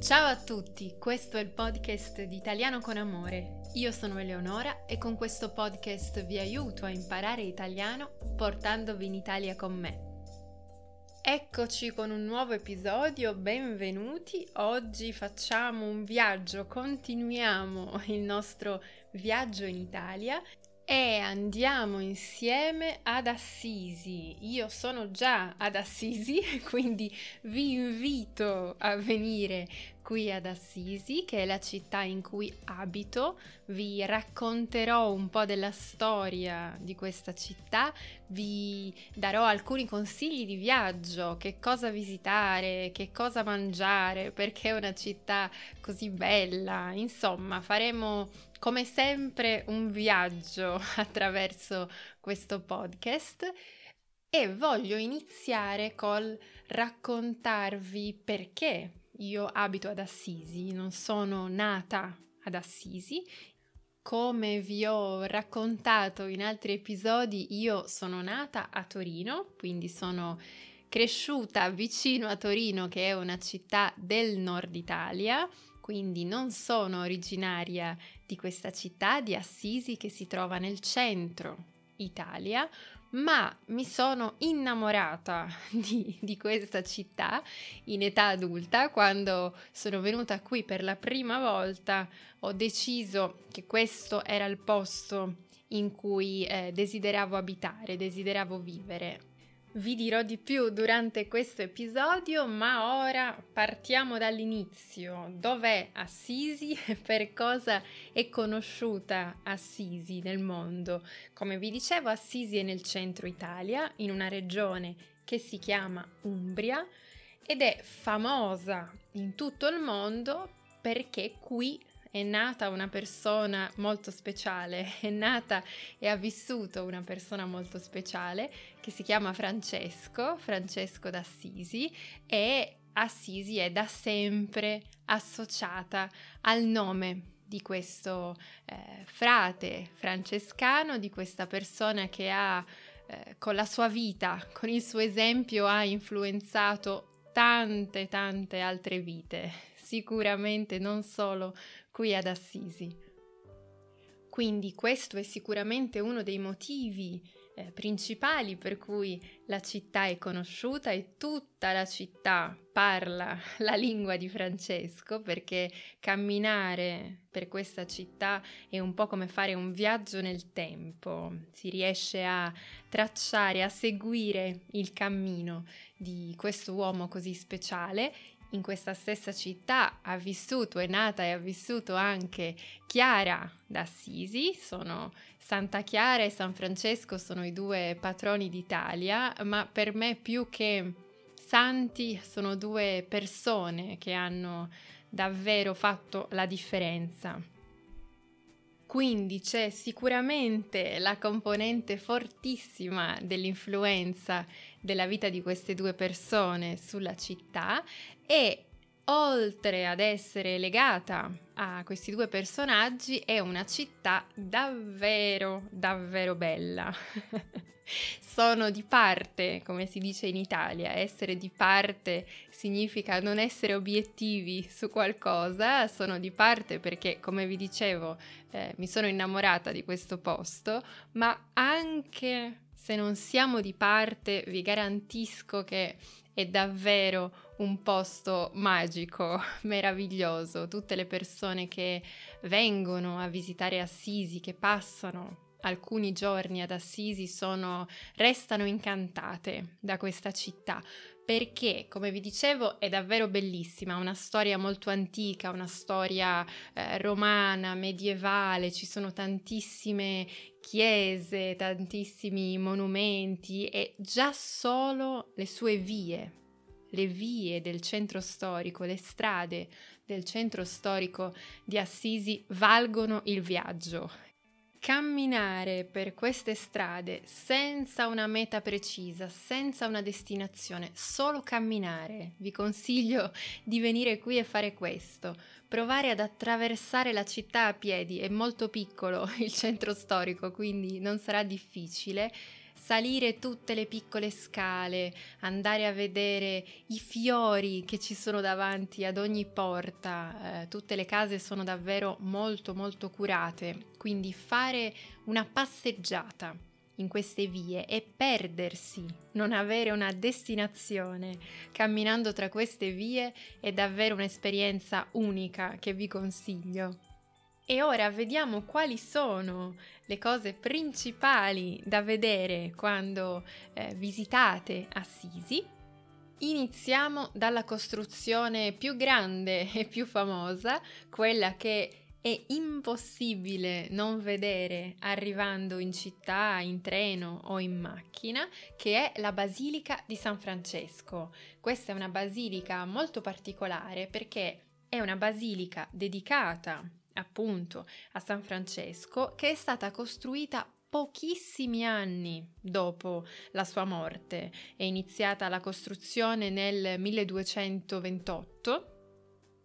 Ciao a tutti, questo è il podcast di Italiano con Amore. Io sono Eleonora e con questo podcast vi aiuto a imparare italiano portandovi in Italia con me. Eccoci con un nuovo episodio, benvenuti. Oggi facciamo un viaggio, continuiamo il nostro viaggio in Italia e andiamo insieme ad Assisi. Io sono già ad Assisi, quindi vi invito a venire qui ad Assisi, che è la città in cui abito. Vi racconterò un po' della storia di questa città, vi darò alcuni consigli di viaggio, che cosa visitare, che cosa mangiare, perché è una città così bella. Insomma, faremo come sempre un viaggio attraverso questo podcast e voglio iniziare col raccontarvi perché io abito ad Assisi, non sono nata ad Assisi. Come vi ho raccontato in altri episodi, io sono nata a Torino, quindi sono cresciuta vicino a Torino, che è una città del nord Italia, quindi non sono originaria di questa città di Assisi che si trova nel centro Italia, ma mi sono innamorata di, di, questa città in età adulta. Quando sono venuta qui per la prima volta ho deciso che questo era il posto in cui eh, desideravo abitare, desideravo vivere. Vi dirò di più durante questo episodio, ma ora partiamo dall'inizio. Dov'è Assisi e per cosa è conosciuta Assisi nel mondo? Come vi dicevo, Assisi è nel centro Italia, in una regione che si chiama Umbria ed è famosa in tutto il mondo perché qui è nata una persona molto speciale, è nata e ha vissuto una persona molto speciale che si chiama Francesco, Francesco d'Assisi e Assisi è da sempre associata al nome di questo eh, frate francescano, di questa persona che ha eh, con la sua vita, con il suo esempio, ha influenzato tante, tante altre vite, sicuramente non solo qui ad Assisi. Quindi questo è sicuramente uno dei motivi eh, principali per cui la città è conosciuta e tutta la città parla la lingua di Francesco perché camminare per questa città è un po' come fare un viaggio nel tempo, si riesce a tracciare, a seguire il cammino di questo uomo così speciale in questa stessa città ha vissuto, è nata e ha vissuto anche Chiara d'Assisi, sono Santa Chiara e San Francesco sono i due patroni d'Italia, ma per me più che santi sono due persone che hanno davvero fatto la differenza. Quindi c'è sicuramente la componente fortissima dell'influenza della vita di queste due persone sulla città e oltre ad essere legata a questi due personaggi è una città davvero davvero bella. Sono di parte, come si dice in Italia, essere di parte significa non essere obiettivi su qualcosa, sono di parte perché, come vi dicevo, eh, mi sono innamorata di questo posto, ma anche se non siamo di parte, vi garantisco che è davvero un posto magico, meraviglioso. Tutte le persone che vengono a visitare Assisi, che passano alcuni giorni ad Assisi, sono, restano incantate da questa città perché, come vi dicevo, è davvero bellissima, una storia molto antica, una storia eh, romana, medievale, ci sono tantissime chiese, tantissimi monumenti e già solo le sue vie, le vie del centro storico, le strade del centro storico di Assisi valgono il viaggio camminare per queste strade senza una meta precisa, senza una destinazione, solo camminare. Vi consiglio di venire qui e fare questo. Provare ad attraversare la città a piedi, è molto piccolo il centro storico, quindi non sarà difficile. Salire tutte le piccole scale, andare a vedere i fiori che ci sono davanti ad ogni porta, eh, tutte le case sono davvero molto molto curate, quindi fare una passeggiata in queste vie e perdersi, non avere una destinazione camminando tra queste vie è davvero un'esperienza unica che vi consiglio. E ora vediamo quali sono le cose principali da vedere quando eh, visitate Assisi. Iniziamo dalla costruzione più grande e più famosa, quella che è impossibile non vedere arrivando in città, in treno o in macchina, che è la Basilica di San Francesco. Questa è una basilica molto particolare perché è una basilica dedicata appunto a San Francesco che è stata costruita pochissimi anni dopo la sua morte. È iniziata la costruzione nel 1228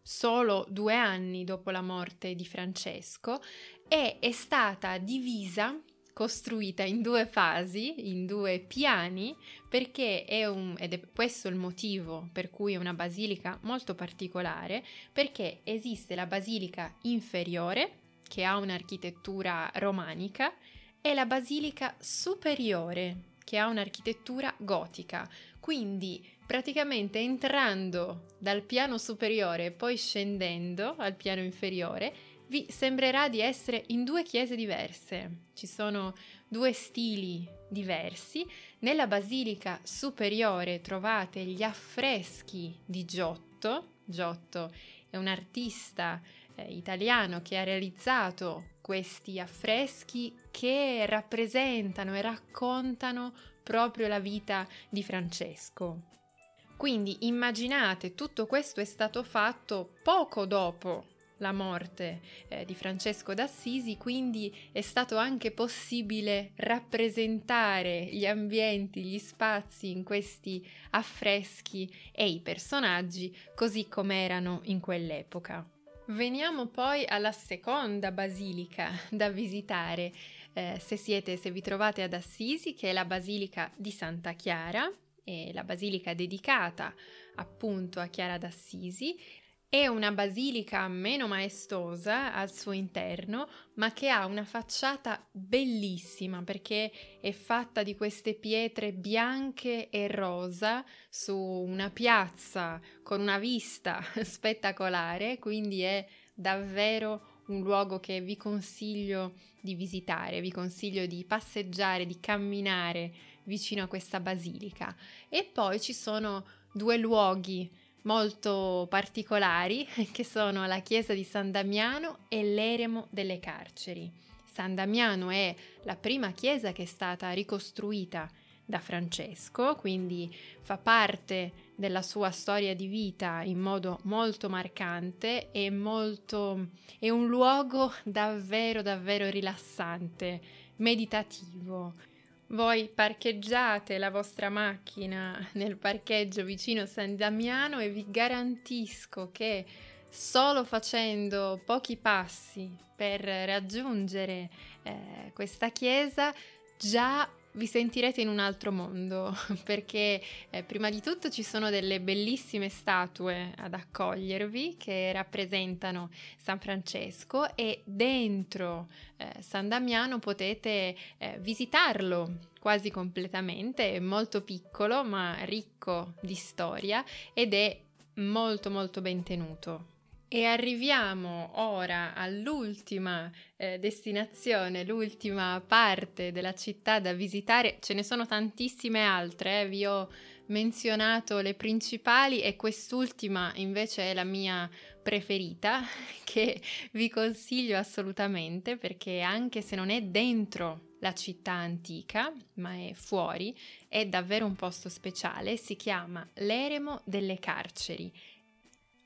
solo due anni dopo la morte di Francesco e è stata divisa costruita in due fasi, in due piani, perché è un, ed è questo il motivo per cui è una basilica molto particolare, perché esiste la basilica inferiore, che ha un'architettura romanica, e la basilica superiore, che ha un'architettura gotica. Quindi praticamente entrando dal piano superiore e poi scendendo al piano inferiore, vi sembrerà di essere in due chiese diverse. Ci sono due stili diversi. Nella basilica superiore trovate gli affreschi di Giotto. Giotto è un artista eh, italiano che ha realizzato questi affreschi che rappresentano e raccontano proprio la vita di Francesco. Quindi immaginate, tutto questo è stato fatto poco dopo la morte eh, di Francesco d'Assisi, quindi è stato anche possibile rappresentare gli ambienti, gli spazi in questi affreschi e i personaggi così come erano in quell'epoca. Veniamo poi alla seconda basilica da visitare eh, se siete, se vi trovate ad Assisi, che è la Basilica di Santa Chiara, è la basilica dedicata appunto a Chiara d'Assisi. È una basilica meno maestosa al suo interno, ma che ha una facciata bellissima perché è fatta di queste pietre bianche e rosa su una piazza con una vista spettacolare, quindi è davvero un luogo che vi consiglio di visitare, vi consiglio di passeggiare, di camminare vicino a questa basilica. E poi ci sono due luoghi molto particolari che sono la chiesa di San Damiano e l'eremo delle carceri. San Damiano è la prima chiesa che è stata ricostruita da Francesco, quindi fa parte della sua storia di vita in modo molto marcante e molto è un luogo davvero davvero rilassante, meditativo. Voi parcheggiate la vostra macchina nel parcheggio vicino San Damiano e vi garantisco che solo facendo pochi passi per raggiungere eh, questa chiesa già vi sentirete in un altro mondo perché eh, prima di tutto ci sono delle bellissime statue ad accogliervi che rappresentano San Francesco e dentro eh, San Damiano potete eh, visitarlo quasi completamente, è molto piccolo ma ricco di storia ed è molto molto ben tenuto. E arriviamo ora all'ultima eh, destinazione, l'ultima parte della città da visitare. Ce ne sono tantissime altre, eh. vi ho menzionato le principali e quest'ultima invece è la mia preferita che vi consiglio assolutamente perché anche se non è dentro la città antica, ma è fuori, è davvero un posto speciale, si chiama l'Eremo delle Carceri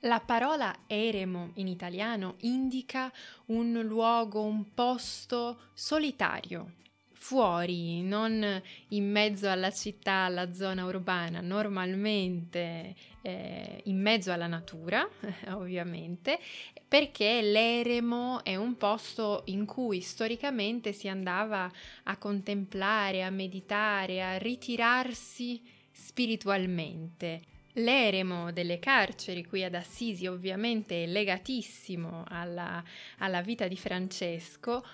la parola eremo in italiano indica un luogo, un posto solitario, fuori, non in mezzo alla città, alla zona urbana, normalmente eh, in mezzo alla natura, ovviamente, perché l'eremo è un posto in cui storicamente si andava a contemplare, a meditare, a ritirarsi spiritualmente. L'eremo delle carceri qui ad Assisi ovviamente è legatissimo alla, alla vita di Francesco,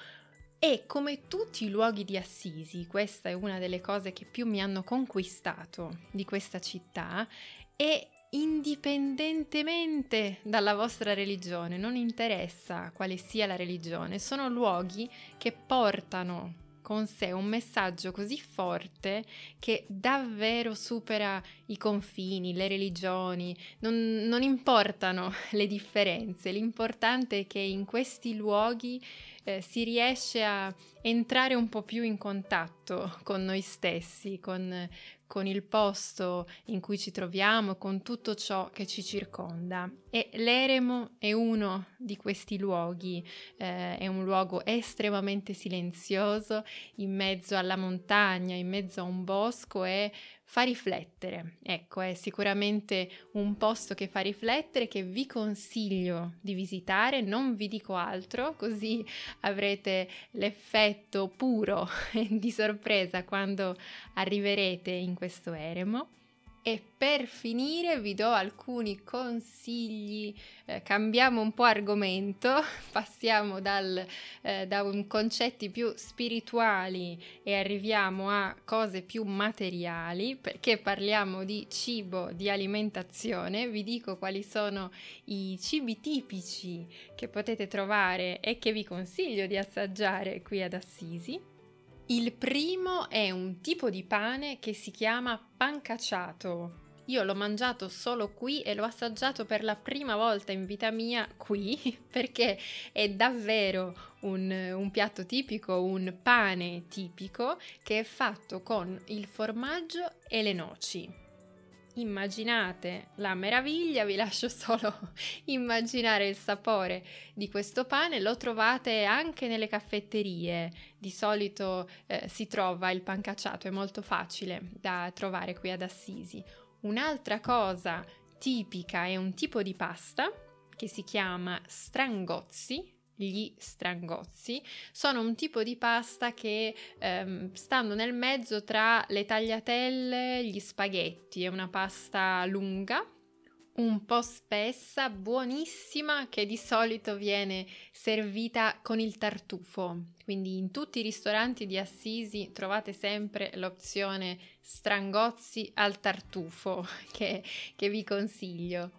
e come tutti i luoghi di Assisi, questa è una delle cose che più mi hanno conquistato di questa città, e indipendentemente dalla vostra religione, non interessa quale sia la religione, sono luoghi che portano con sé un messaggio così forte che davvero supera i confini, le religioni, non, non importano le differenze, l'importante è che in questi luoghi eh, si riesce a entrare un po' più in contatto con noi stessi, con, con il posto in cui ci troviamo, con tutto ciò che ci circonda. E l'eremo è uno di questi luoghi, eh, è un luogo estremamente silenzioso, in mezzo alla montagna, in mezzo a un bosco e fa riflettere. Ecco, è sicuramente un posto che fa riflettere, che vi consiglio di visitare, non vi dico altro, così avrete l'effetto puro di sorpresa quando arriverete in questo eremo. E per finire vi do alcuni consigli, eh, cambiamo un po' argomento, passiamo dal, eh, da concetti più spirituali e arriviamo a cose più materiali, perché parliamo di cibo, di alimentazione, vi dico quali sono i cibi tipici che potete trovare e che vi consiglio di assaggiare qui ad Assisi. Il primo è un tipo di pane che si chiama pancacciato. Io l'ho mangiato solo qui e l'ho assaggiato per la prima volta in vita mia qui perché è davvero un, un, piatto tipico, un pane tipico che è fatto con il formaggio e le noci immaginate la meraviglia, vi lascio solo immaginare il sapore di questo pane, lo trovate anche nelle caffetterie, di solito eh, si trova il pancacciato, è molto facile da trovare qui ad Assisi. Un'altra cosa tipica è un tipo di pasta che si chiama strangozzi, gli strangozzi sono un tipo di pasta che ehm, stanno nel mezzo tra le tagliatelle gli spaghetti. È una pasta lunga, un po' spessa, buonissima, che di solito viene servita con il tartufo. Quindi in tutti i ristoranti di Assisi trovate sempre l'opzione strangozzi al tartufo che, che vi consiglio.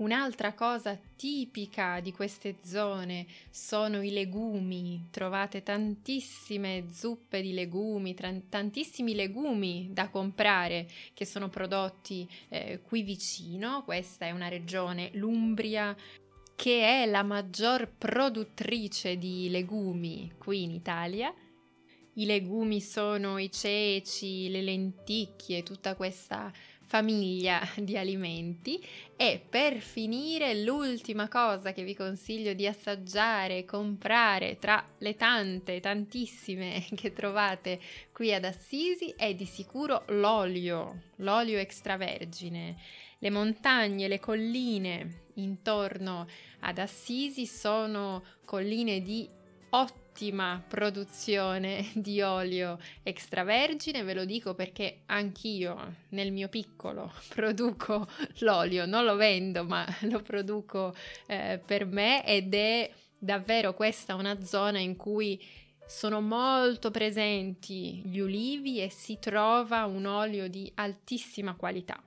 Un'altra cosa tipica di queste zone sono i legumi. Trovate tantissime zuppe di legumi, tantissimi legumi da comprare che sono prodotti eh, qui vicino. Questa è una regione, l'Umbria, che è la maggior produttrice di legumi qui in Italia. I legumi sono i ceci, le lenticchie, tutta questa famiglia di alimenti e per finire l'ultima cosa che vi consiglio di assaggiare, comprare tra le tante, tantissime che trovate qui ad Assisi è di sicuro l'olio, l'olio extravergine. Le montagne, le colline intorno ad Assisi sono colline di ottimo ottima produzione di olio extravergine, ve lo dico perché anch'io nel mio piccolo produco l'olio, non lo vendo ma lo produco eh, per me ed è davvero questa una zona in cui sono molto presenti gli ulivi e si trova un olio di altissima qualità.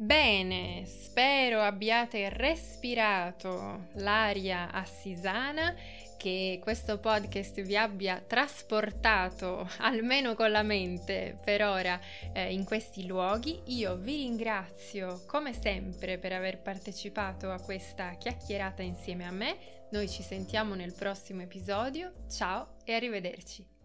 Bene, spero abbiate respirato l'aria assisana che questo podcast vi abbia trasportato almeno con la mente per ora eh, in questi luoghi. Io vi ringrazio come sempre per aver partecipato a questa chiacchierata insieme a me. Noi ci sentiamo nel prossimo episodio. Ciao e arrivederci.